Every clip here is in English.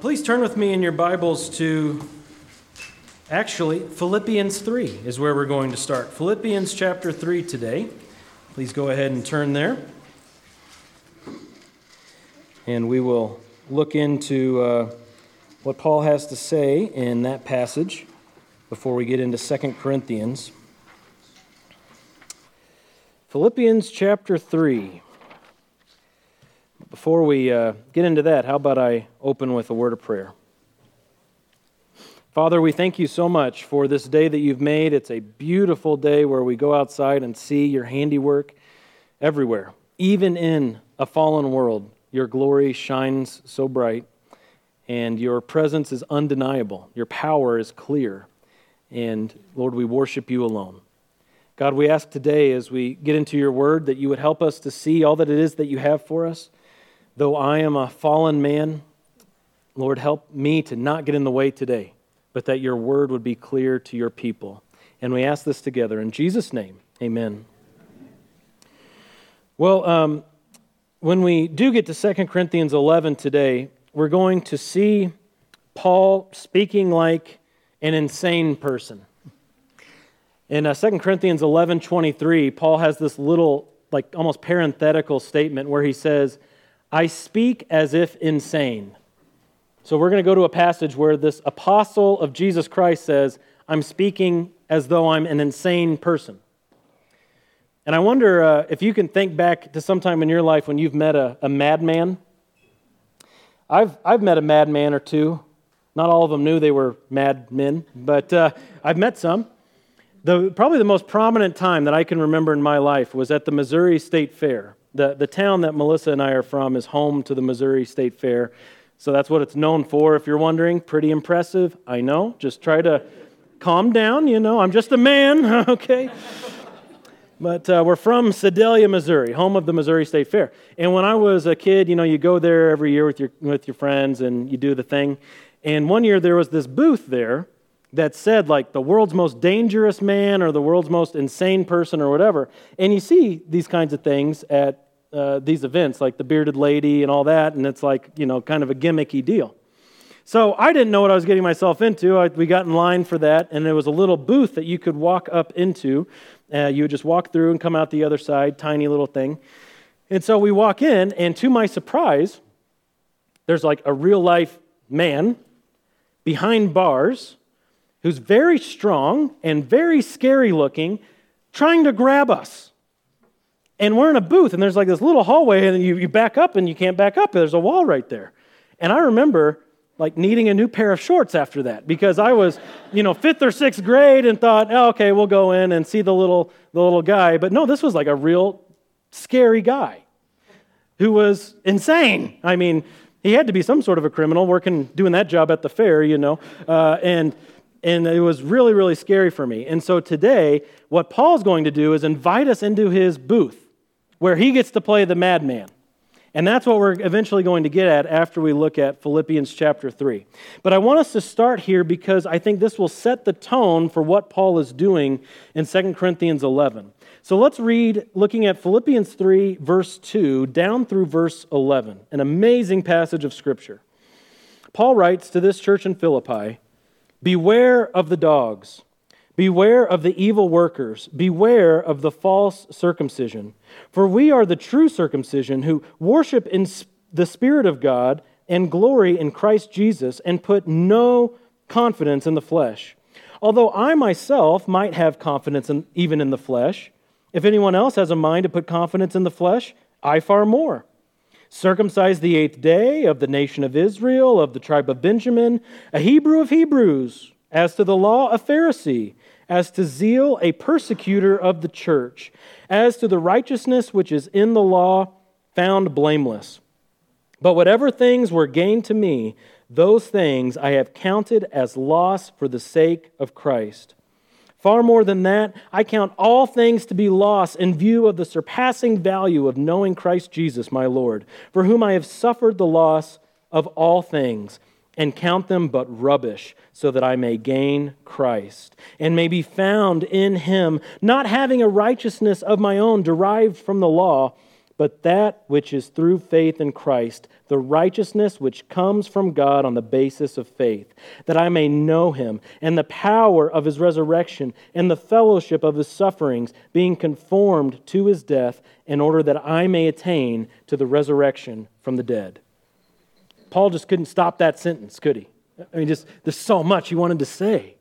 Please turn with me in your Bibles to actually Philippians 3 is where we're going to start. Philippians chapter 3 today. Please go ahead and turn there. And we will look into uh, what Paul has to say in that passage before we get into 2 Corinthians. Philippians chapter 3. Before we uh, get into that, how about I open with a word of prayer? Father, we thank you so much for this day that you've made. It's a beautiful day where we go outside and see your handiwork everywhere. Even in a fallen world, your glory shines so bright, and your presence is undeniable. Your power is clear. And Lord, we worship you alone. God, we ask today as we get into your word that you would help us to see all that it is that you have for us Though I am a fallen man, Lord, help me to not get in the way today, but that your word would be clear to your people. And we ask this together. In Jesus' name, amen. Well, um, when we do get to 2 Corinthians 11 today, we're going to see Paul speaking like an insane person. In uh, 2 Corinthians 11 23, Paul has this little, like almost parenthetical statement where he says, I speak as if insane. So we're going to go to a passage where this apostle of Jesus Christ says, I'm speaking as though I'm an insane person. And I wonder uh, if you can think back to some time in your life when you've met a, a madman. I've, I've met a madman or two. Not all of them knew they were madmen, but uh, I've met some. The, probably the most prominent time that I can remember in my life was at the Missouri State Fair. The, the town that Melissa and I are from is home to the Missouri State Fair. So that's what it's known for, if you're wondering. Pretty impressive, I know. Just try to calm down, you know. I'm just a man, okay? But uh, we're from Sedalia, Missouri, home of the Missouri State Fair. And when I was a kid, you know, you go there every year with your, with your friends and you do the thing. And one year there was this booth there that said like the world's most dangerous man or the world's most insane person or whatever. And you see these kinds of things at uh, these events, like the bearded lady and all that, and it's like, you know, kind of a gimmicky deal. So I didn't know what I was getting myself into. I, we got in line for that, and there was a little booth that you could walk up into. Uh, you would just walk through and come out the other side, tiny little thing. And so we walk in, and to my surprise, there's like a real life man behind bars who's very strong and very scary looking, trying to grab us. And we're in a booth, and there's like this little hallway, and you, you back up, and you can't back up. There's a wall right there. And I remember like needing a new pair of shorts after that because I was, you know, fifth or sixth grade and thought, oh, okay, we'll go in and see the little, the little guy. But no, this was like a real scary guy who was insane. I mean, he had to be some sort of a criminal working, doing that job at the fair, you know. Uh, and and it was really, really scary for me. And so today, what Paul's going to do is invite us into his booth where he gets to play the madman. And that's what we're eventually going to get at after we look at Philippians chapter 3. But I want us to start here because I think this will set the tone for what Paul is doing in 2 Corinthians 11. So let's read, looking at Philippians 3, verse 2, down through verse 11, an amazing passage of Scripture. Paul writes to this church in Philippi Beware of the dogs. Beware of the evil workers. Beware of the false circumcision. For we are the true circumcision who worship in the Spirit of God and glory in Christ Jesus and put no confidence in the flesh. Although I myself might have confidence in, even in the flesh, if anyone else has a mind to put confidence in the flesh, I far more circumcised the eighth day, of the nation of Israel, of the tribe of Benjamin, a Hebrew of Hebrews, as to the law, a Pharisee, as to zeal, a persecutor of the church, as to the righteousness which is in the law, found blameless. But whatever things were gained to me, those things I have counted as loss for the sake of Christ. Far more than that, I count all things to be lost in view of the surpassing value of knowing Christ Jesus, my Lord, for whom I have suffered the loss of all things, and count them but rubbish, so that I may gain Christ, and may be found in him, not having a righteousness of my own derived from the law but that which is through faith in Christ, the righteousness which comes from God on the basis of faith, that I may know him, and the power of his resurrection, and the fellowship of his sufferings, being conformed to his death, in order that I may attain to the resurrection from the dead. Paul just couldn't stop that sentence, could he? I mean, just there's so much he wanted to say.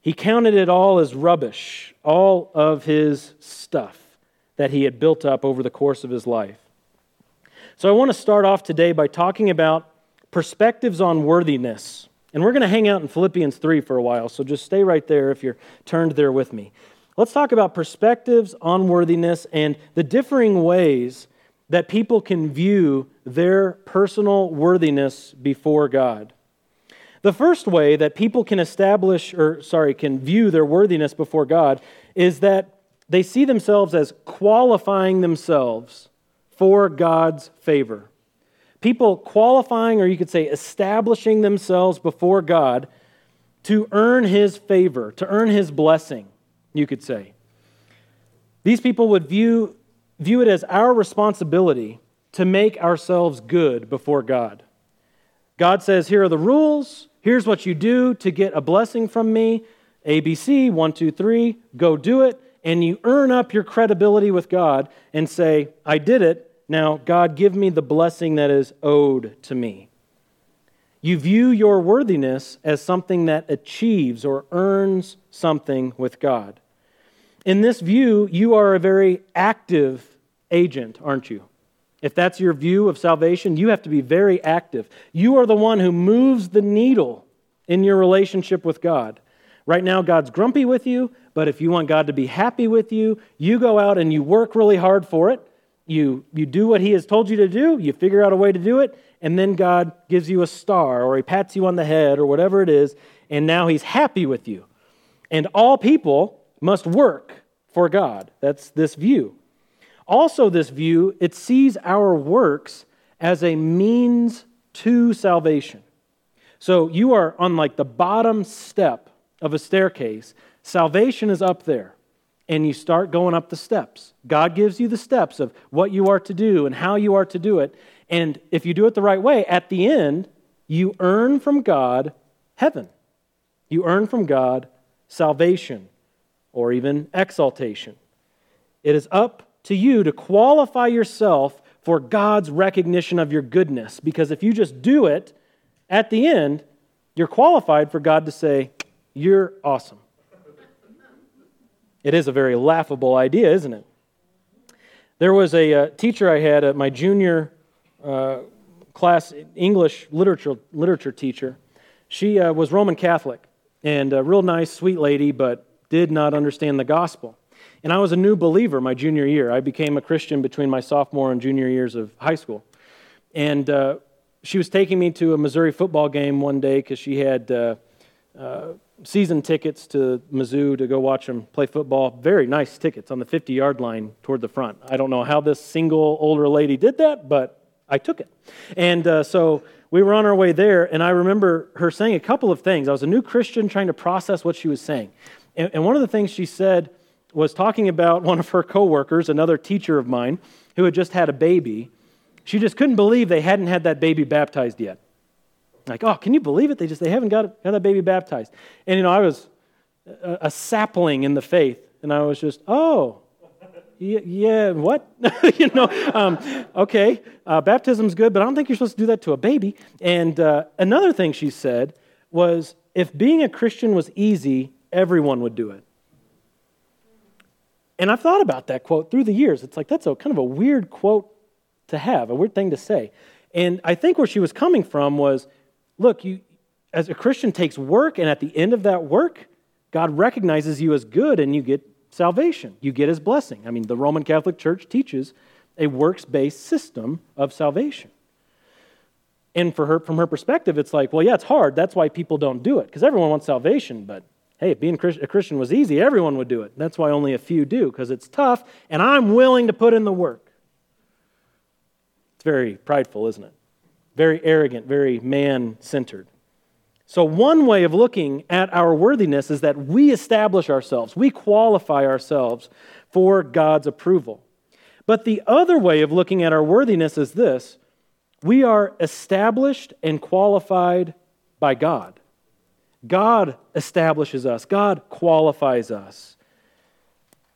He counted it all as rubbish, all of his stuff that he had built up over the course of his life. So I want to start off today by talking about perspectives on worthiness. And we're going to hang out in Philippians 3 for a while, so just stay right there if you're turned there with me. Let's talk about perspectives on worthiness and the differing ways that people can view their personal worthiness before God. The first way that people can establish, or sorry, can view their worthiness before God is that they see themselves as qualifying themselves for God's favor. People qualifying, or you could say establishing themselves before God to earn His favor, to earn His blessing, you could say. These people would view, view it as our responsibility to make ourselves good before God. God says, Here are the rules. Here's what you do to get a blessing from me. ABC, one, two, three, go do it and you earn up your credibility with God and say, I did it. Now, God, give me the blessing that is owed to me. You view your worthiness as something that achieves or earns something with God. In this view, you are a very active agent, aren't you? If that's your view of salvation, you have to be very active. You are the one who moves the needle in your relationship with God. Right now, God's grumpy with you, but if you want God to be happy with you, you go out and you work really hard for it. You, you do what He has told you to do, you figure out a way to do it, and then God gives you a star or He pats you on the head or whatever it is, and now He's happy with you. And all people must work for God. That's this view. Also, this view, it sees our works as a means to salvation. So you are on like the bottom step of a staircase. Salvation is up there, and you start going up the steps. God gives you the steps of what you are to do and how you are to do it. And if you do it the right way, at the end, you earn from God heaven. You earn from God salvation or even exaltation. It is up to you to qualify yourself for God's recognition of your goodness. Because if you just do it, at the end, you're qualified for God to say, You're awesome. It is a very laughable idea, isn't it? There was a uh, teacher I had at my junior uh, class, English literature, literature teacher. She uh, was Roman Catholic and a real nice, sweet lady, but did not understand the gospel. And I was a new believer my junior year. I became a Christian between my sophomore and junior years of high school. And uh, she was taking me to a Missouri football game one day because she had uh, uh, season tickets to Mizzou to go watch them play football. Very nice tickets on the 50 yard line toward the front. I don't know how this single older lady did that, but I took it. And uh, so we were on our way there, and I remember her saying a couple of things. I was a new Christian trying to process what she was saying. And, and one of the things she said was talking about one of her coworkers, another teacher of mine, who had just had a baby. She just couldn't believe they hadn't had that baby baptized yet. Like, oh, can you believe it? They just they haven't got, got that baby baptized. And you know, I was a, a sapling in the faith, and I was just, oh, yeah, what? you know, um, okay, uh, baptism's good, but I don't think you're supposed to do that to a baby. And uh, another thing she said was, if being a Christian was easy, everyone would do it. And I've thought about that quote through the years. It's like that's a kind of a weird quote to have, a weird thing to say. And I think where she was coming from was look, you, as a Christian takes work, and at the end of that work, God recognizes you as good and you get salvation. You get his blessing. I mean, the Roman Catholic Church teaches a works based system of salvation. And for her, from her perspective, it's like, well, yeah, it's hard. That's why people don't do it, because everyone wants salvation. But hey, being a Christian was easy, everyone would do it. That's why only a few do, because it's tough, and I'm willing to put in the work. It's very prideful, isn't it? Very arrogant, very man centered. So, one way of looking at our worthiness is that we establish ourselves, we qualify ourselves for God's approval. But the other way of looking at our worthiness is this we are established and qualified by God. God establishes us, God qualifies us.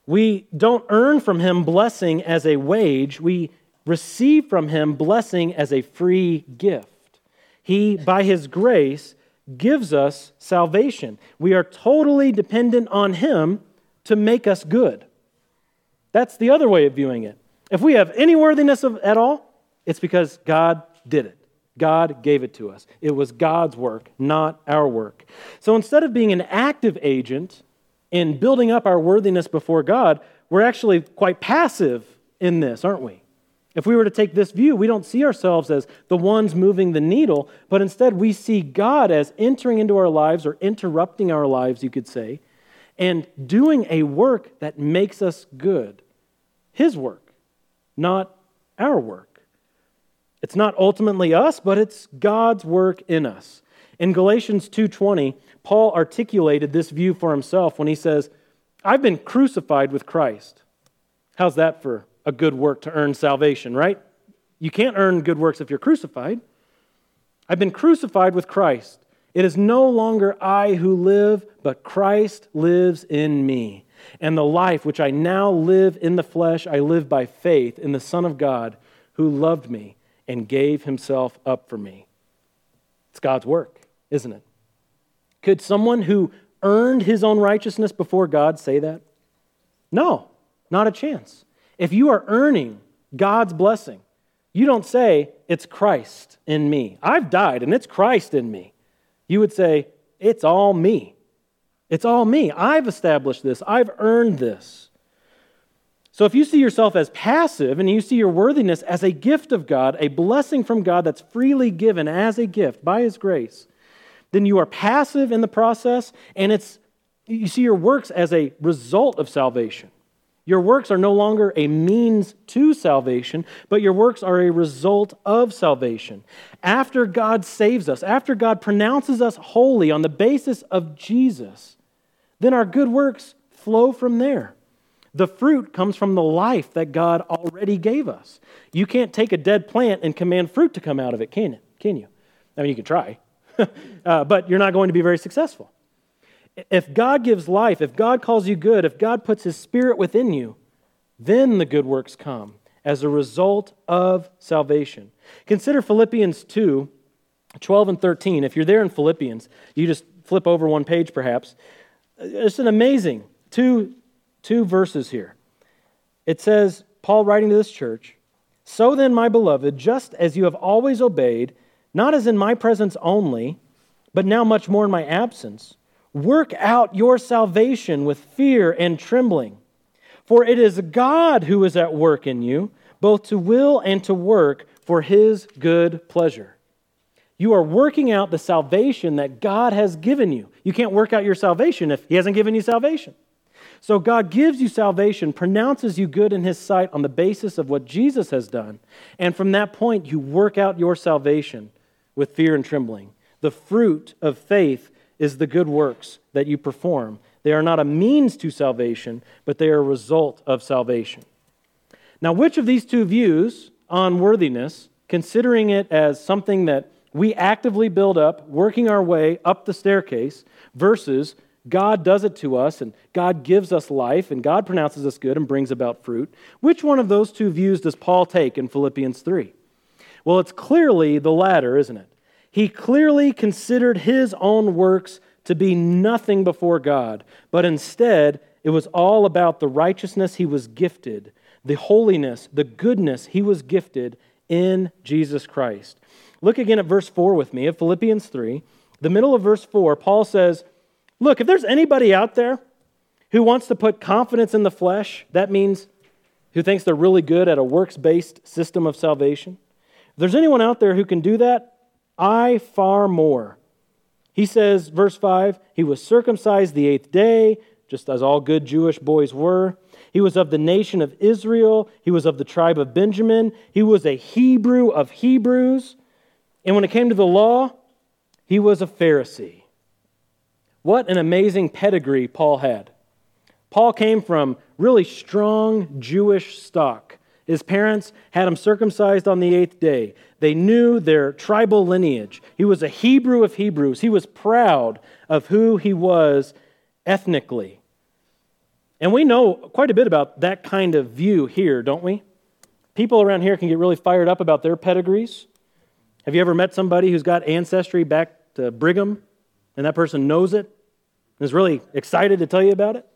We don't earn from Him blessing as a wage, we receive from Him blessing as a free gift. He, by His grace, gives us salvation. We are totally dependent on Him to make us good. That's the other way of viewing it. If we have any worthiness of, at all, it's because God did it. God gave it to us. It was God's work, not our work. So instead of being an active agent in building up our worthiness before God, we're actually quite passive in this, aren't we? If we were to take this view, we don't see ourselves as the ones moving the needle, but instead we see God as entering into our lives or interrupting our lives, you could say, and doing a work that makes us good. His work, not our work. It's not ultimately us, but it's God's work in us. In Galatians 2:20, Paul articulated this view for himself when he says, "I've been crucified with Christ." How's that for a good work to earn salvation, right? You can't earn good works if you're crucified. I've been crucified with Christ. It is no longer I who live, but Christ lives in me. And the life which I now live in the flesh, I live by faith in the Son of God who loved me and gave himself up for me. It's God's work, isn't it? Could someone who earned his own righteousness before God say that? No, not a chance. If you are earning God's blessing, you don't say, It's Christ in me. I've died and it's Christ in me. You would say, It's all me. It's all me. I've established this, I've earned this. So if you see yourself as passive and you see your worthiness as a gift of God, a blessing from God that's freely given as a gift by His grace, then you are passive in the process and it's you see your works as a result of salvation. Your works are no longer a means to salvation, but your works are a result of salvation. After God saves us, after God pronounces us holy on the basis of Jesus, then our good works flow from there. The fruit comes from the life that God already gave us. You can't take a dead plant and command fruit to come out of it, can? You? I mean, you can try, uh, but you're not going to be very successful. If God gives life, if God calls you good, if God puts His Spirit within you, then the good works come as a result of salvation. Consider Philippians 2 12 and 13. If you're there in Philippians, you just flip over one page perhaps. It's an amazing two, two verses here. It says, Paul writing to this church, So then, my beloved, just as you have always obeyed, not as in my presence only, but now much more in my absence, Work out your salvation with fear and trembling. For it is God who is at work in you, both to will and to work for his good pleasure. You are working out the salvation that God has given you. You can't work out your salvation if he hasn't given you salvation. So God gives you salvation, pronounces you good in his sight on the basis of what Jesus has done. And from that point, you work out your salvation with fear and trembling. The fruit of faith is the good works that you perform. They are not a means to salvation, but they are a result of salvation. Now, which of these two views on worthiness, considering it as something that we actively build up, working our way up the staircase, versus God does it to us and God gives us life and God pronounces us good and brings about fruit, which one of those two views does Paul take in Philippians 3? Well, it's clearly the latter, isn't it? He clearly considered his own works to be nothing before God, but instead it was all about the righteousness he was gifted, the holiness, the goodness he was gifted in Jesus Christ. Look again at verse 4 with me of Philippians 3. The middle of verse 4, Paul says, Look, if there's anybody out there who wants to put confidence in the flesh, that means who thinks they're really good at a works based system of salvation. If there's anyone out there who can do that, I far more. He says, verse 5, he was circumcised the eighth day, just as all good Jewish boys were. He was of the nation of Israel. He was of the tribe of Benjamin. He was a Hebrew of Hebrews. And when it came to the law, he was a Pharisee. What an amazing pedigree Paul had. Paul came from really strong Jewish stock. His parents had him circumcised on the eighth day. They knew their tribal lineage. He was a Hebrew of Hebrews. He was proud of who he was ethnically. And we know quite a bit about that kind of view here, don't we? People around here can get really fired up about their pedigrees. Have you ever met somebody who's got ancestry back to Brigham and that person knows it and is really excited to tell you about it?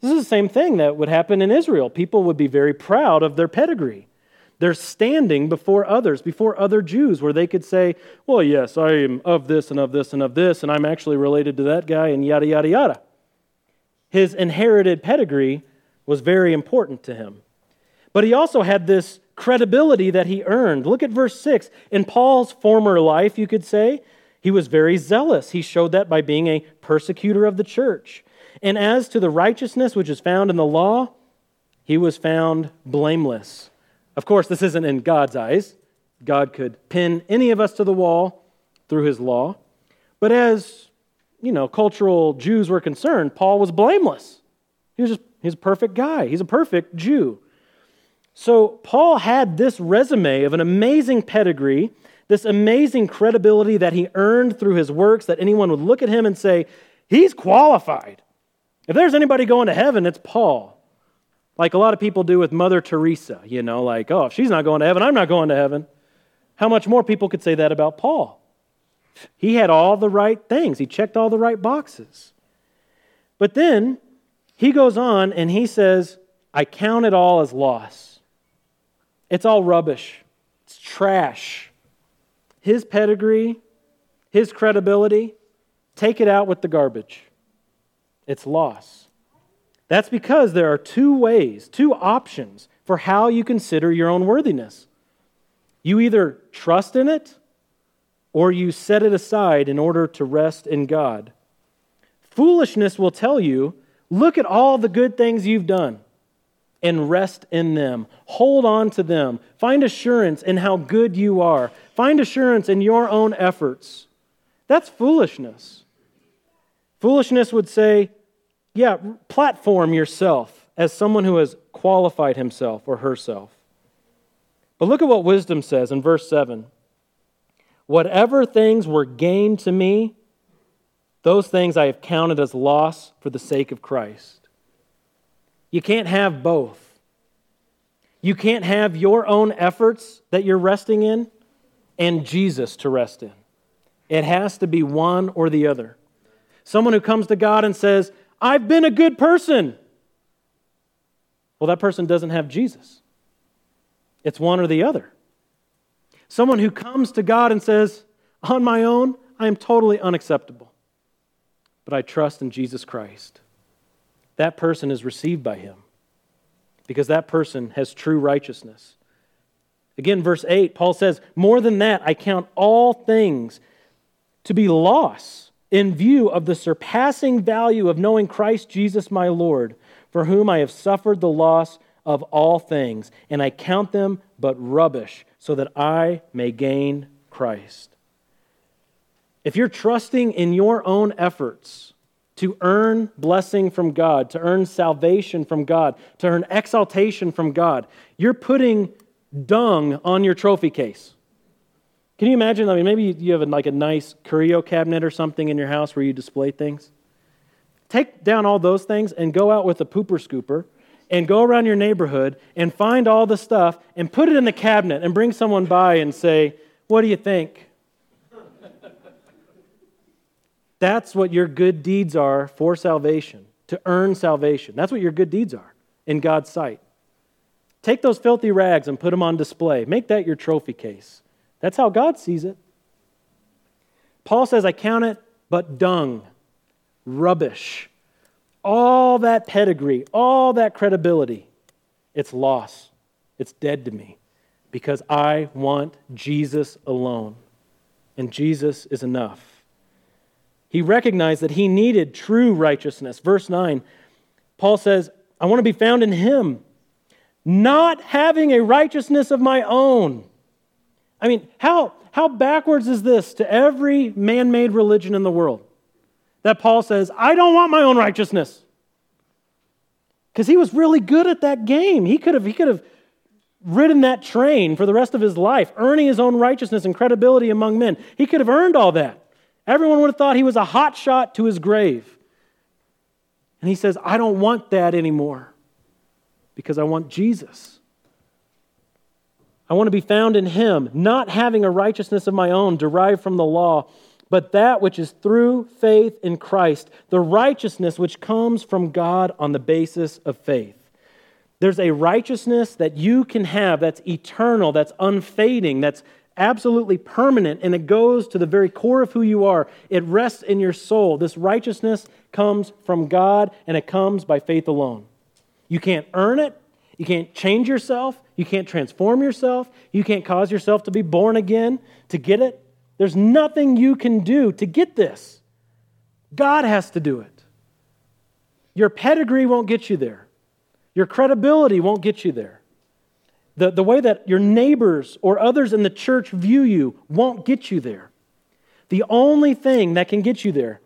This is the same thing that would happen in Israel. People would be very proud of their pedigree. They're standing before others, before other Jews, where they could say, Well, yes, I am of this and of this and of this, and I'm actually related to that guy, and yada, yada, yada. His inherited pedigree was very important to him. But he also had this credibility that he earned. Look at verse 6. In Paul's former life, you could say, he was very zealous. He showed that by being a persecutor of the church. And as to the righteousness which is found in the law, he was found blameless. Of course, this isn't in God's eyes. God could pin any of us to the wall through his law. But as, you know, cultural Jews were concerned, Paul was blameless. He was just, he's a perfect guy. He's a perfect Jew. So Paul had this resume of an amazing pedigree, this amazing credibility that he earned through his works, that anyone would look at him and say, he's qualified. If there's anybody going to heaven, it's Paul. Like a lot of people do with Mother Teresa, you know, like, oh, if she's not going to heaven, I'm not going to heaven. How much more people could say that about Paul? He had all the right things, he checked all the right boxes. But then he goes on and he says, I count it all as loss. It's all rubbish, it's trash. His pedigree, his credibility, take it out with the garbage. It's loss. That's because there are two ways, two options for how you consider your own worthiness. You either trust in it or you set it aside in order to rest in God. Foolishness will tell you look at all the good things you've done and rest in them. Hold on to them. Find assurance in how good you are. Find assurance in your own efforts. That's foolishness. Foolishness would say, yeah, platform yourself as someone who has qualified himself or herself. But look at what wisdom says in verse 7 Whatever things were gained to me, those things I have counted as loss for the sake of Christ. You can't have both. You can't have your own efforts that you're resting in and Jesus to rest in. It has to be one or the other. Someone who comes to God and says, I've been a good person. Well, that person doesn't have Jesus. It's one or the other. Someone who comes to God and says, On my own, I am totally unacceptable, but I trust in Jesus Christ. That person is received by Him because that person has true righteousness. Again, verse 8, Paul says, More than that, I count all things to be loss in view of the surpassing value of knowing Christ Jesus my Lord, for whom I have suffered the loss of all things, and I count them but rubbish, so that I may gain Christ. If you're trusting in your own efforts to earn blessing from God, to earn salvation from God, to earn exaltation from God, you're putting dung on your trophy case. Can you imagine? I mean, maybe you have a, like a nice curio cabinet or something in your house where you display things. Take down all those things and go out with a pooper scooper and go around your neighborhood and find all the stuff and put it in the cabinet and bring someone by and say, What do you think? That's what your good deeds are for salvation, to earn salvation. That's what your good deeds are in God's sight. Take those filthy rags and put them on display. Make that your trophy case. That's how God sees it. Paul says, I count it but dung, rubbish. All that pedigree, all that credibility, it's loss. It's dead to me because I want Jesus alone. And Jesus is enough. He recognized that he needed true righteousness. Verse 9, Paul says, I want to be found in him, not having a righteousness of my own I mean, how, how backwards is this to every man made religion in the world? That Paul says, I don't want my own righteousness. Because he was really good at that game. He could have, he could have ridden that train for the rest of his life, earning his own righteousness and credibility among men. He could have earned all that. Everyone would have thought he was a hot shot to his grave. And he says, I don't want that anymore because I want Jesus. I want to be found in him, not having a righteousness of my own derived from the law, but that which is through faith in Christ, the righteousness which comes from God on the basis of faith. There's a righteousness that you can have that's eternal, that's unfading, that's absolutely permanent, and it goes to the very core of who you are. It rests in your soul. This righteousness comes from God, and it comes by faith alone. You can't earn it, you can't change yourself, you can't transform yourself, you can't cause yourself to be born again to get it. There's nothing you can do to get this. God has to do it. Your pedigree won't get you there. Your credibility won't get you there. The, the way that your neighbors or others in the church view you won't get you there. The only thing that can get you there,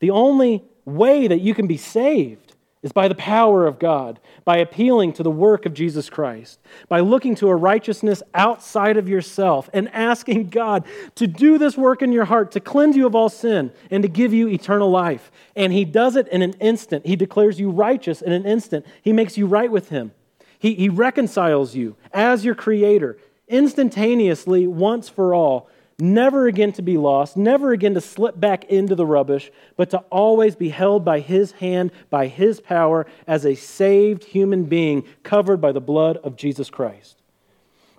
the only way that you can be saved, is by the power of God, by appealing to the work of Jesus Christ, by looking to a righteousness outside of yourself and asking God to do this work in your heart, to cleanse you of all sin and to give you eternal life. And He does it in an instant. He declares you righteous in an instant. He makes you right with Him. He, he reconciles you as your Creator instantaneously, once for all never again to be lost, never again to slip back into the rubbish, but to always be held by His hand, by His power, as a saved human being covered by the blood of Jesus Christ.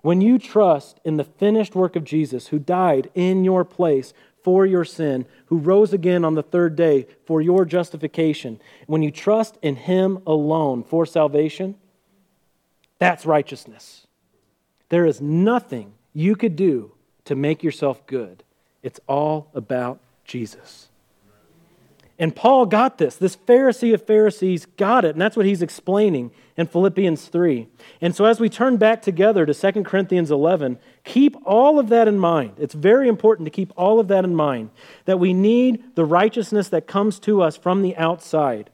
When you trust in the finished work of Jesus, who died in your place for your sin, who rose again on the third day for your justification, when you trust in Him alone for salvation, that's righteousness. There is nothing you could do to make yourself good. It's all about Jesus. And Paul got this. This Pharisee of Pharisees got it. And that's what he's explaining in Philippians 3. And so as we turn back together to 2 Corinthians 11, keep all of that in mind. It's very important to keep all of that in mind that we need the righteousness that comes to us from the outside.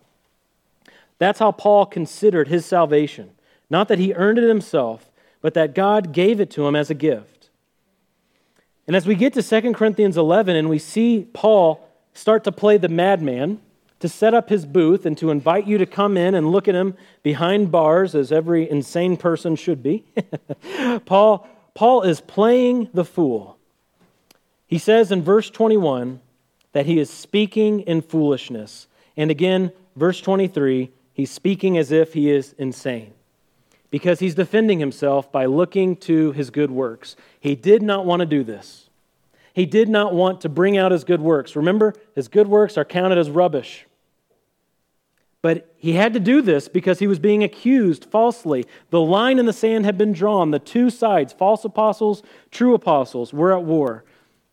That's how Paul considered his salvation. Not that he earned it himself, but that God gave it to him as a gift. And as we get to 2 Corinthians 11 and we see Paul start to play the madman, to set up his booth and to invite you to come in and look at him behind bars, as every insane person should be, Paul, Paul is playing the fool. He says in verse 21 that he is speaking in foolishness. And again, verse 23, he's speaking as if he is insane because he's defending himself by looking to his good works. He did not want to do this. He did not want to bring out his good works. Remember, his good works are counted as rubbish. But he had to do this because he was being accused falsely. The line in the sand had been drawn. The two sides, false apostles, true apostles, were at war.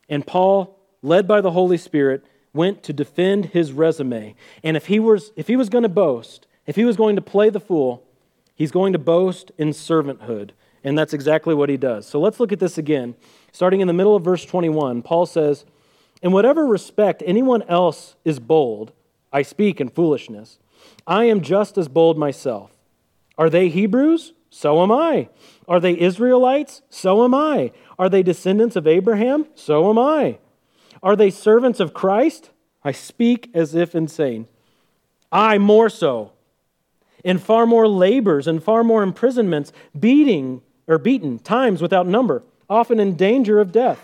And Paul, led by the Holy Spirit, went to defend his resume. And if he was, if he was going to boast, if he was going to play the fool, He's going to boast in servanthood, and that's exactly what he does. So let's look at this again. Starting in the middle of verse 21, Paul says, In whatever respect anyone else is bold, I speak in foolishness. I am just as bold myself. Are they Hebrews? So am I. Are they Israelites? So am I. Are they descendants of Abraham? So am I. Are they servants of Christ? I speak as if insane. I more so in far more labors and far more imprisonments, beating or beaten times without number, often in danger of death.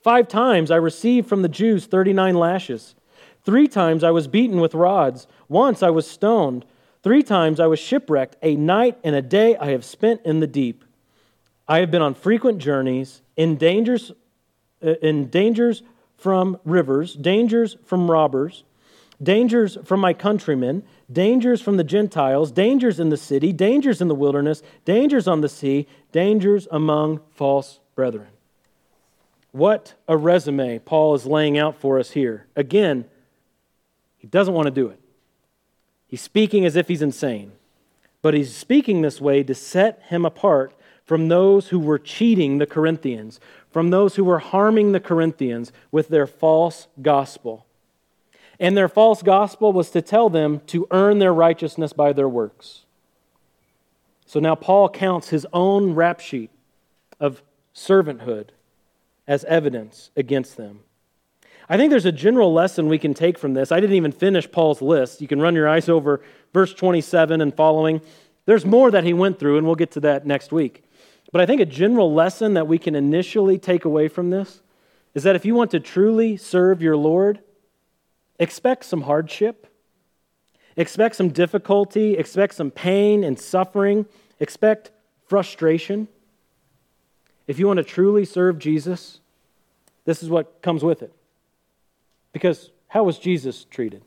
Five times I received from the Jews 39 lashes. Three times I was beaten with rods. Once I was stoned. Three times I was shipwrecked. A night and a day I have spent in the deep. I have been on frequent journeys, in dangers, uh, in dangers from rivers, dangers from robbers, dangers from my countrymen dangers from the Gentiles, dangers in the city, dangers in the wilderness, dangers on the sea, dangers among false brethren. What a resume Paul is laying out for us here. Again, he doesn't want to do it. He's speaking as if he's insane, but he's speaking this way to set him apart from those who were cheating the Corinthians, from those who were harming the Corinthians with their false gospel. And their false gospel was to tell them to earn their righteousness by their works. So now Paul counts his own rap sheet of servanthood as evidence against them. I think there's a general lesson we can take from this. I didn't even finish Paul's list. You can run your eyes over verse 27 and following. There's more that he went through, and we'll get to that next week. But I think a general lesson that we can initially take away from this is that if you want to truly serve your Lord, expect some hardship, expect some difficulty, expect some pain and suffering, expect frustration. If you want to truly serve Jesus, this is what comes with it. Because how was Jesus treated?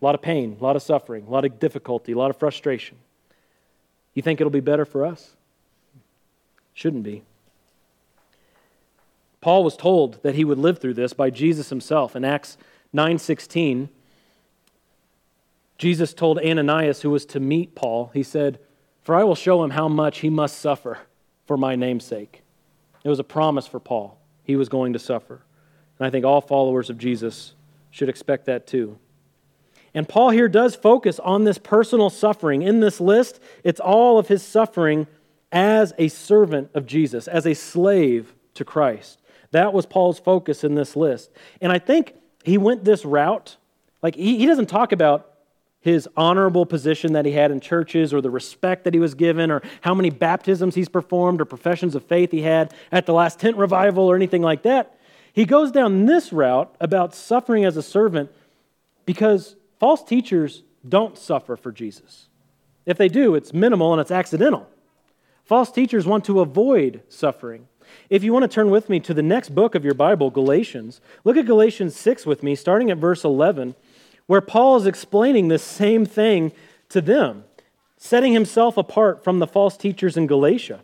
A lot of pain, a lot of suffering, a lot of difficulty, a lot of frustration. You think it'll be better for us? Shouldn't be. Paul was told that he would live through this by Jesus himself. In Acts 9:16, Jesus told Ananias who was to meet Paul, he said, "For I will show him how much he must suffer for my name's sake." It was a promise for Paul. He was going to suffer. And I think all followers of Jesus should expect that too. And Paul here does focus on this personal suffering. In this list, it's all of his suffering as a servant of Jesus, as a slave to Christ. That was Paul's focus in this list. And I think he went this route. Like, he, he doesn't talk about his honorable position that he had in churches or the respect that he was given or how many baptisms he's performed or professions of faith he had at the last tent revival or anything like that. He goes down this route about suffering as a servant because false teachers don't suffer for Jesus. If they do, it's minimal and it's accidental. False teachers want to avoid suffering. If you want to turn with me to the next book of your Bible, Galatians, look at Galatians 6 with me, starting at verse 11, where Paul is explaining this same thing to them, setting himself apart from the false teachers in Galatia.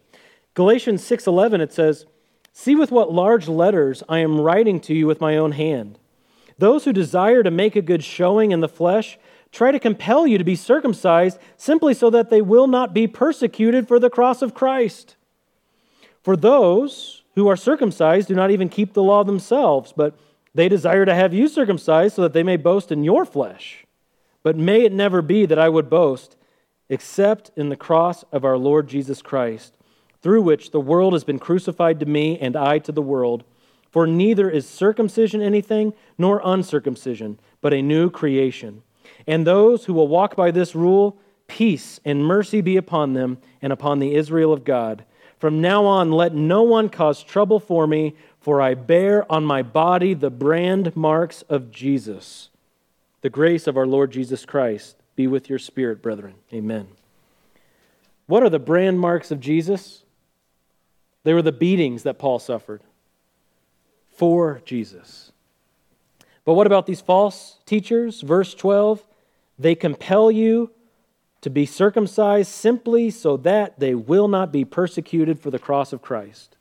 Galatians 6:11 it says, "See with what large letters I am writing to you with my own hand. Those who desire to make a good showing in the flesh try to compel you to be circumcised simply so that they will not be persecuted for the cross of Christ. For those who are circumcised do not even keep the law themselves, but they desire to have you circumcised so that they may boast in your flesh. But may it never be that I would boast except in the cross of our Lord Jesus Christ, through which the world has been crucified to me and I to the world. For neither is circumcision anything, nor uncircumcision, but a new creation. And those who will walk by this rule, peace and mercy be upon them and upon the Israel of God. From now on, let no one cause trouble for me, for I bear on my body the brand marks of Jesus. The grace of our Lord Jesus Christ be with your spirit, brethren. Amen. What are the brand marks of Jesus? They were the beatings that Paul suffered for Jesus. But what about these false teachers? Verse 12 they compel you to be circumcised simply so that they will not be persecuted for the cross of Christ.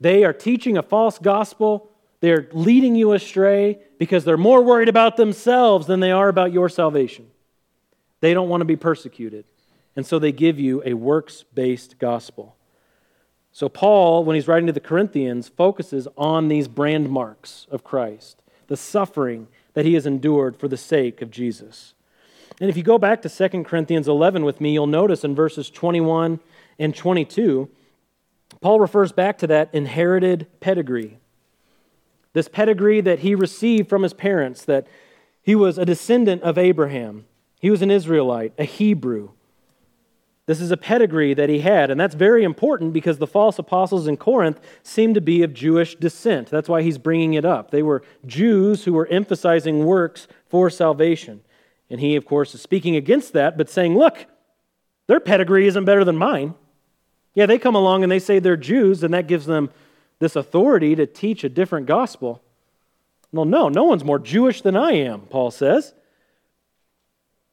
They are teaching a false gospel. They're leading you astray because they're more worried about themselves than they are about your salvation. They don't want to be persecuted. And so they give you a works based gospel. So, Paul, when he's writing to the Corinthians, focuses on these brand marks of Christ, the suffering that he has endured for the sake of Jesus. And if you go back to 2 Corinthians 11 with me, you'll notice in verses 21 and 22, Paul refers back to that inherited pedigree. This pedigree that he received from his parents, that he was a descendant of Abraham, he was an Israelite, a Hebrew. This is a pedigree that he had, and that's very important because the false apostles in Corinth seem to be of Jewish descent. That's why he's bringing it up. They were Jews who were emphasizing works for salvation. And he, of course, is speaking against that, but saying, look, their pedigree isn't better than mine. Yeah, they come along and they say they're Jews, and that gives them this authority to teach a different gospel. Well, no, no one's more Jewish than I am, Paul says.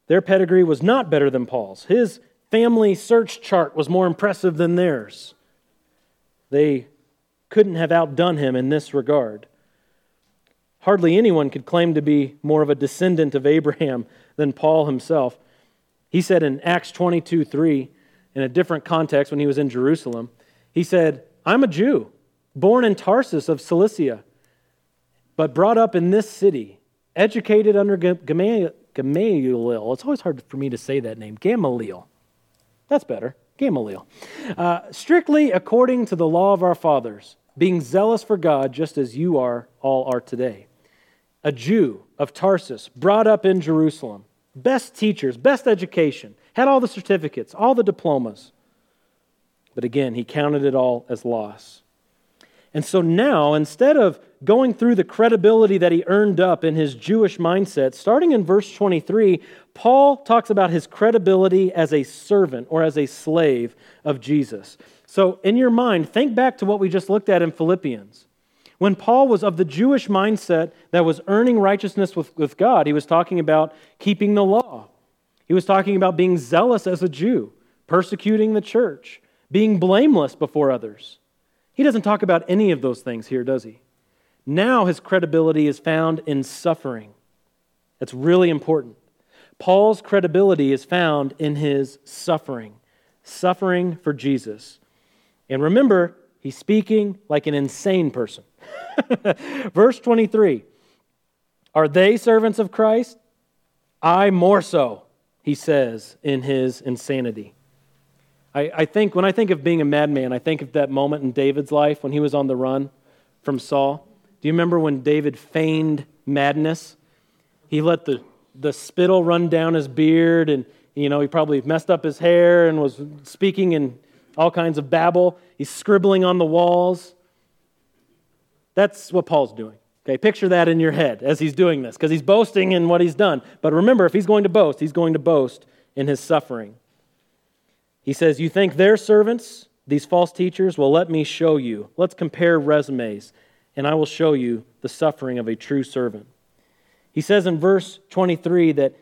Their pedigree was not better than Paul's. His family search chart was more impressive than theirs. They couldn't have outdone him in this regard. Hardly anyone could claim to be more of a descendant of Abraham than Paul himself. He said in Acts 22 3, in a different context when he was in Jerusalem, he said, I'm a Jew, born in Tarsus of Cilicia, but brought up in this city, educated under Gamaliel. It's always hard for me to say that name. Gamaliel. That's better. Gamaliel. Uh, strictly according to the law of our fathers, being zealous for God, just as you are, all are today. A Jew of Tarsus, brought up in Jerusalem, best teachers, best education, had all the certificates, all the diplomas. But again, he counted it all as loss. And so now, instead of going through the credibility that he earned up in his Jewish mindset, starting in verse 23, Paul talks about his credibility as a servant or as a slave of Jesus. So, in your mind, think back to what we just looked at in Philippians. When Paul was of the Jewish mindset that was earning righteousness with, with God, he was talking about keeping the law. He was talking about being zealous as a Jew, persecuting the church, being blameless before others. He doesn't talk about any of those things here, does he? Now his credibility is found in suffering. That's really important. Paul's credibility is found in his suffering, suffering for Jesus. And remember, he's speaking like an insane person. Verse 23 Are they servants of Christ? I more so, he says in his insanity. I, I think when I think of being a madman, I think of that moment in David's life when he was on the run from Saul. Do you remember when David feigned madness? He let the, the spittle run down his beard, and you know, he probably messed up his hair and was speaking in all kinds of babble. He's scribbling on the walls. That's what Paul's doing. Okay, picture that in your head as he's doing this, because he's boasting in what he's done. But remember, if he's going to boast, he's going to boast in his suffering. He says, You think they're servants, these false teachers? Well, let me show you. Let's compare resumes, and I will show you the suffering of a true servant. He says in verse 23 that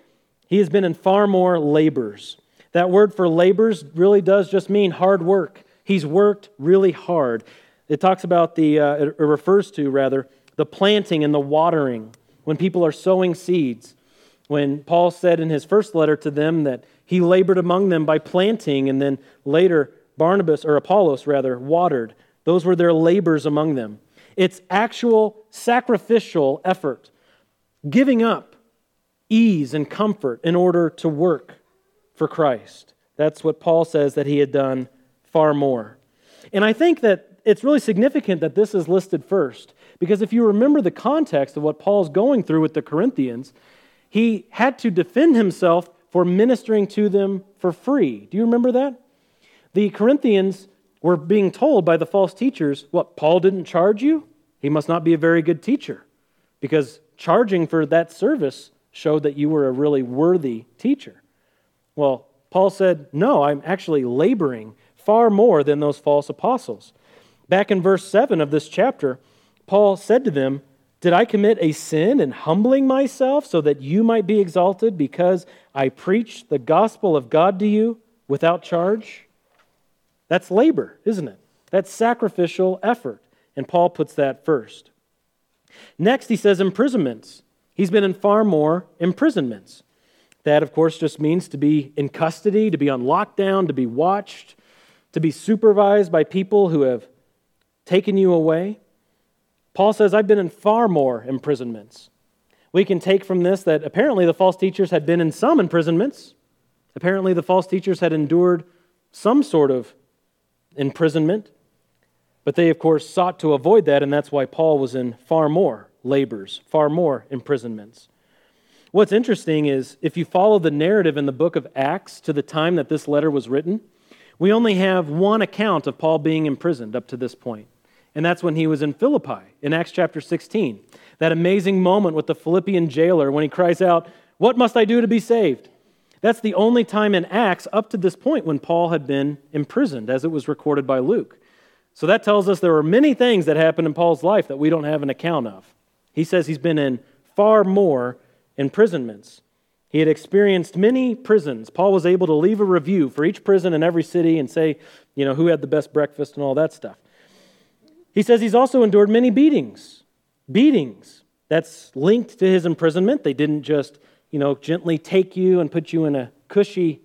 he has been in far more labors. That word for labors really does just mean hard work. He's worked really hard. It talks about the, uh, it refers to, rather, the planting and the watering when people are sowing seeds. When Paul said in his first letter to them that he labored among them by planting, and then later Barnabas, or Apollos rather, watered. Those were their labors among them. It's actual sacrificial effort, giving up ease and comfort in order to work for Christ. That's what Paul says that he had done far more. And I think that it's really significant that this is listed first, because if you remember the context of what Paul's going through with the Corinthians, he had to defend himself for ministering to them for free. Do you remember that? The Corinthians were being told by the false teachers, What, Paul didn't charge you? He must not be a very good teacher. Because charging for that service showed that you were a really worthy teacher. Well, Paul said, No, I'm actually laboring far more than those false apostles. Back in verse 7 of this chapter, Paul said to them, did I commit a sin in humbling myself so that you might be exalted because I preached the gospel of God to you without charge? That's labor, isn't it? That's sacrificial effort. And Paul puts that first. Next, he says imprisonments. He's been in far more imprisonments. That, of course, just means to be in custody, to be on lockdown, to be watched, to be supervised by people who have taken you away. Paul says, I've been in far more imprisonments. We can take from this that apparently the false teachers had been in some imprisonments. Apparently, the false teachers had endured some sort of imprisonment. But they, of course, sought to avoid that, and that's why Paul was in far more labors, far more imprisonments. What's interesting is if you follow the narrative in the book of Acts to the time that this letter was written, we only have one account of Paul being imprisoned up to this point and that's when he was in Philippi in Acts chapter 16. That amazing moment with the Philippian jailer when he cries out, What must I do to be saved? That's the only time in Acts up to this point when Paul had been imprisoned, as it was recorded by Luke. So that tells us there were many things that happened in Paul's life that we don't have an account of. He says he's been in far more imprisonments. He had experienced many prisons. Paul was able to leave a review for each prison in every city and say, you know, who had the best breakfast and all that stuff. He says he's also endured many beatings. Beatings. That's linked to his imprisonment. They didn't just, you know, gently take you and put you in a cushy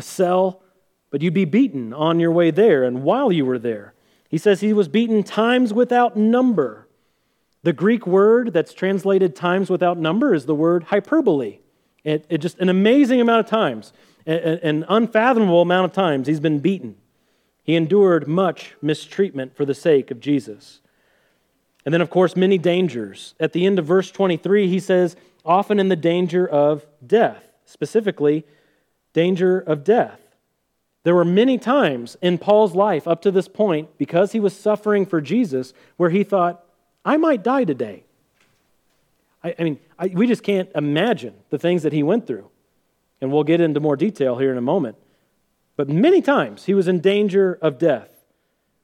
cell, but you'd be beaten on your way there and while you were there. He says he was beaten times without number. The Greek word that's translated times without number is the word hyperbole, It, it just an amazing amount of times, an unfathomable amount of times, he's been beaten. He endured much mistreatment for the sake of Jesus. And then, of course, many dangers. At the end of verse 23, he says, often in the danger of death, specifically, danger of death. There were many times in Paul's life up to this point, because he was suffering for Jesus, where he thought, I might die today. I, I mean, I, we just can't imagine the things that he went through. And we'll get into more detail here in a moment. But many times he was in danger of death.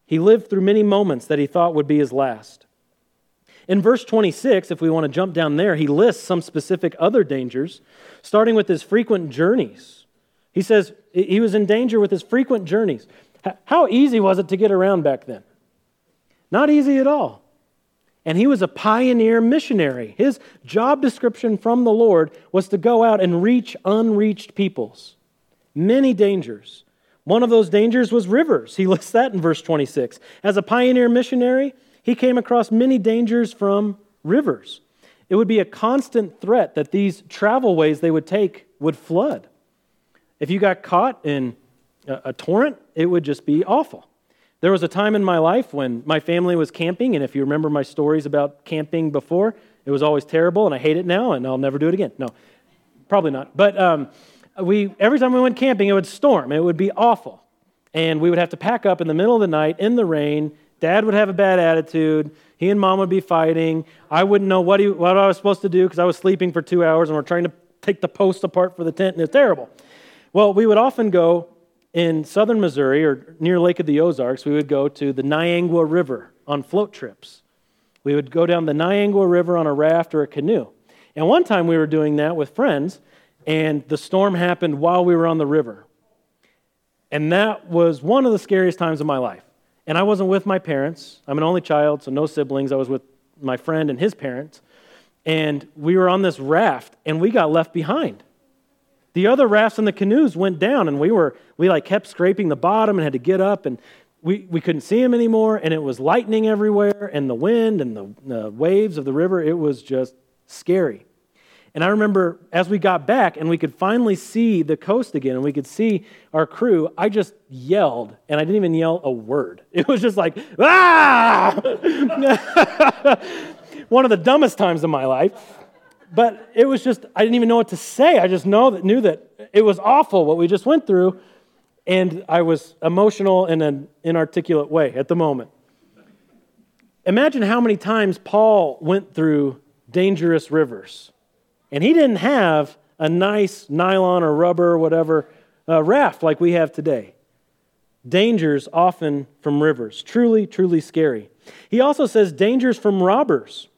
He lived through many moments that he thought would be his last. In verse 26, if we want to jump down there, he lists some specific other dangers, starting with his frequent journeys. He says he was in danger with his frequent journeys. How easy was it to get around back then? Not easy at all. And he was a pioneer missionary. His job description from the Lord was to go out and reach unreached peoples. Many dangers. One of those dangers was rivers. He lists that in verse 26. As a pioneer missionary, he came across many dangers from rivers. It would be a constant threat that these travel ways they would take would flood. If you got caught in a, a torrent, it would just be awful. There was a time in my life when my family was camping, and if you remember my stories about camping before, it was always terrible, and I hate it now, and I'll never do it again. No, probably not. But um, we, every time we went camping, it would storm. It would be awful. And we would have to pack up in the middle of the night in the rain Dad would have a bad attitude. He and mom would be fighting. I wouldn't know what, he, what I was supposed to do because I was sleeping for two hours and we're trying to take the post apart for the tent, and it's terrible. Well, we would often go in southern Missouri or near Lake of the Ozarks, we would go to the Niangua River on float trips. We would go down the Niangua River on a raft or a canoe. And one time we were doing that with friends, and the storm happened while we were on the river. And that was one of the scariest times of my life. And I wasn't with my parents. I'm an only child, so no siblings. I was with my friend and his parents. And we were on this raft, and we got left behind. The other rafts and the canoes went down, and we were we like kept scraping the bottom and had to get up, and we, we couldn't see them anymore, and it was lightning everywhere, and the wind and the, the waves of the river. It was just scary. And I remember as we got back and we could finally see the coast again and we could see our crew, I just yelled and I didn't even yell a word. It was just like, ah! One of the dumbest times of my life. But it was just, I didn't even know what to say. I just know that, knew that it was awful what we just went through. And I was emotional in an inarticulate way at the moment. Imagine how many times Paul went through dangerous rivers and he didn't have a nice nylon or rubber or whatever uh, raft like we have today. Dangers often from rivers. Truly, truly scary. He also says dangers from robbers.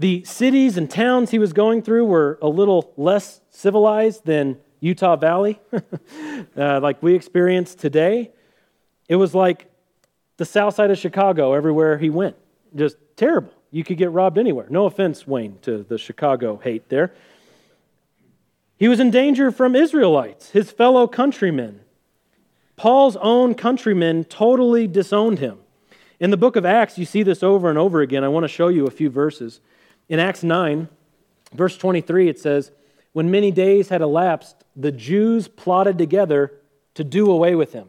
The cities and towns he was going through were a little less civilized than Utah Valley, uh, like we experience today. It was like the south side of Chicago everywhere he went. Just terrible. You could get robbed anywhere. No offense, Wayne, to the Chicago hate there. He was in danger from Israelites, his fellow countrymen. Paul's own countrymen totally disowned him. In the book of Acts, you see this over and over again. I want to show you a few verses. In Acts 9, verse 23, it says, When many days had elapsed, the Jews plotted together to do away with him.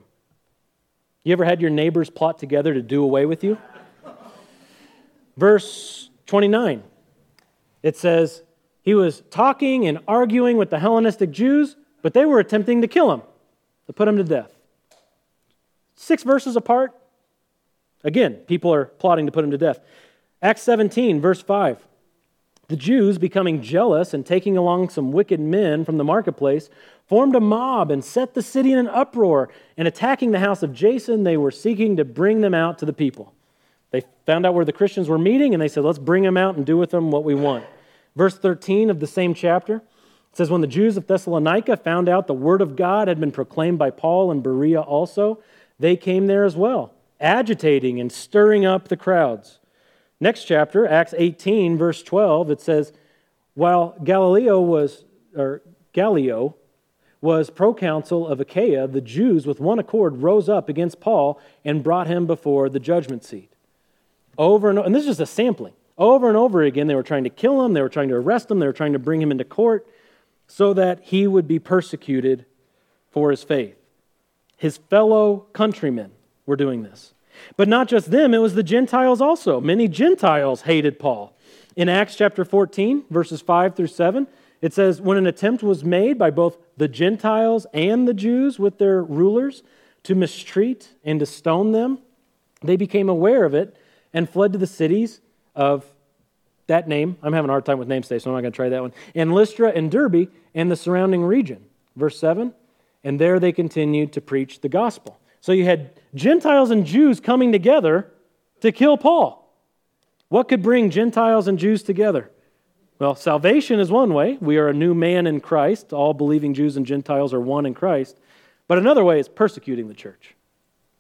You ever had your neighbors plot together to do away with you? Verse 29, it says, He was talking and arguing with the Hellenistic Jews, but they were attempting to kill him, to put him to death. Six verses apart. Again, people are plotting to put him to death. Acts 17, verse 5. The Jews, becoming jealous and taking along some wicked men from the marketplace, formed a mob and set the city in an uproar. And attacking the house of Jason, they were seeking to bring them out to the people. They found out where the Christians were meeting and they said, let's bring them out and do with them what we want. Verse 13 of the same chapter says, When the Jews of Thessalonica found out the word of God had been proclaimed by Paul and Berea also, they came there as well, agitating and stirring up the crowds. Next chapter, Acts 18, verse 12, it says, While Galileo was, or Gallio, was proconsul of Achaia, the Jews with one accord rose up against Paul and brought him before the judgment seat. Over and over, and this is just a sampling. Over and over again, they were trying to kill him, they were trying to arrest him, they were trying to bring him into court. so that he would be persecuted for his faith. His fellow countrymen were doing this. But not just them, it was the Gentiles also. Many Gentiles hated Paul. In Acts chapter 14, verses 5 through 7, it says, When an attempt was made by both the Gentiles and the Jews with their rulers to mistreat and to stone them, they became aware of it and fled to the cities of that name. I'm having a hard time with names today, so I'm not going to try that one. And Lystra and Derbe and the surrounding region. Verse 7 And there they continued to preach the gospel. So you had Gentiles and Jews coming together to kill Paul. What could bring Gentiles and Jews together? Well, salvation is one way. We are a new man in Christ. All believing Jews and Gentiles are one in Christ. But another way is persecuting the church.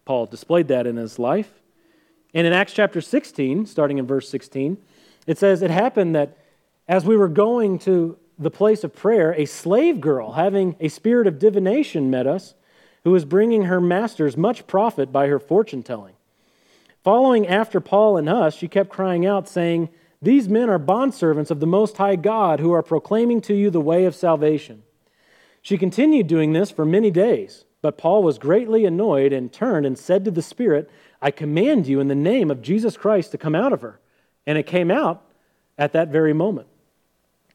Paul displayed that in his life. And in Acts chapter 16, starting in verse 16, it says, It happened that as we were going to the place of prayer, a slave girl having a spirit of divination met us, who was bringing her masters much profit by her fortune telling. Following after Paul and us, she kept crying out, saying, These men are bondservants of the Most High God who are proclaiming to you the way of salvation. She continued doing this for many days, but Paul was greatly annoyed and turned and said to the Spirit, I command you in the name of Jesus Christ to come out of her. And it came out at that very moment.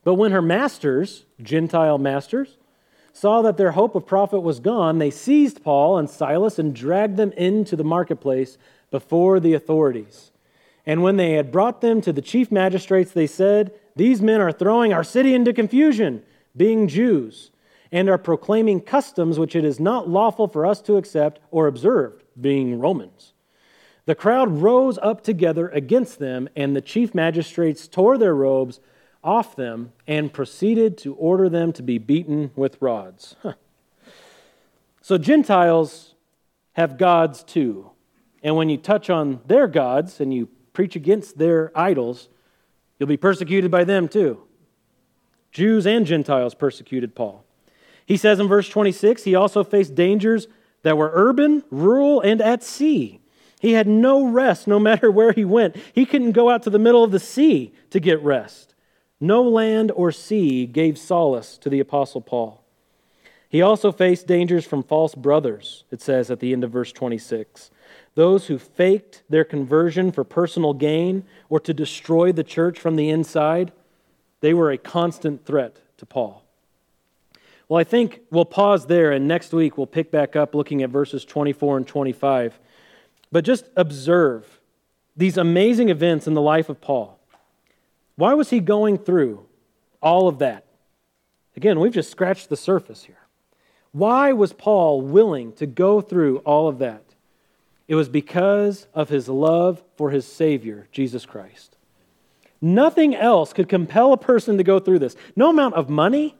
But when her masters, Gentile masters, saw that their hope of profit was gone, they seized Paul and Silas and dragged them into the marketplace before the authorities. And when they had brought them to the chief magistrates, they said, These men are throwing our city into confusion, being Jews, and are proclaiming customs which it is not lawful for us to accept or observe, being Romans. The crowd rose up together against them, and the chief magistrates tore their robes off them and proceeded to order them to be beaten with rods. Huh. So, Gentiles have gods too. And when you touch on their gods and you preach against their idols, you'll be persecuted by them too. Jews and Gentiles persecuted Paul. He says in verse 26 he also faced dangers that were urban, rural, and at sea. He had no rest no matter where he went. He couldn't go out to the middle of the sea to get rest. No land or sea gave solace to the Apostle Paul. He also faced dangers from false brothers, it says at the end of verse 26 those who faked their conversion for personal gain or to destroy the church from the inside, they were a constant threat to Paul. Well, I think we'll pause there, and next week we'll pick back up looking at verses 24 and 25. But just observe these amazing events in the life of Paul. Why was he going through all of that? Again, we've just scratched the surface here. Why was Paul willing to go through all of that? It was because of his love for his Savior, Jesus Christ. Nothing else could compel a person to go through this. No amount of money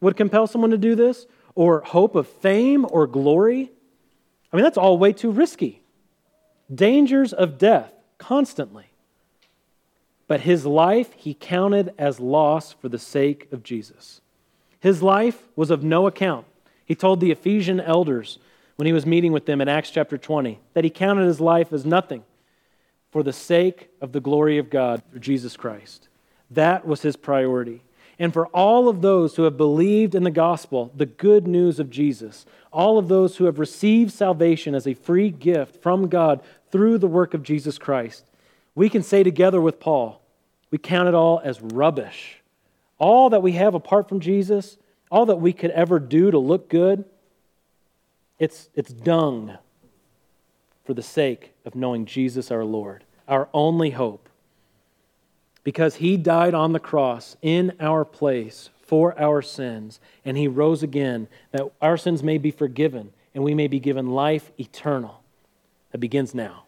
would compel someone to do this, or hope of fame or glory. I mean, that's all way too risky. Dangers of death constantly. But his life he counted as loss for the sake of Jesus. His life was of no account. He told the Ephesian elders when he was meeting with them in Acts chapter 20 that he counted his life as nothing for the sake of the glory of God through Jesus Christ. That was his priority. And for all of those who have believed in the gospel, the good news of Jesus, all of those who have received salvation as a free gift from God through the work of Jesus Christ, we can say together with Paul, we count it all as rubbish. All that we have apart from Jesus, all that we could ever do to look good, it's, it's dung for the sake of knowing Jesus our Lord, our only hope. Because he died on the cross in our place for our sins, and he rose again that our sins may be forgiven and we may be given life eternal that begins now.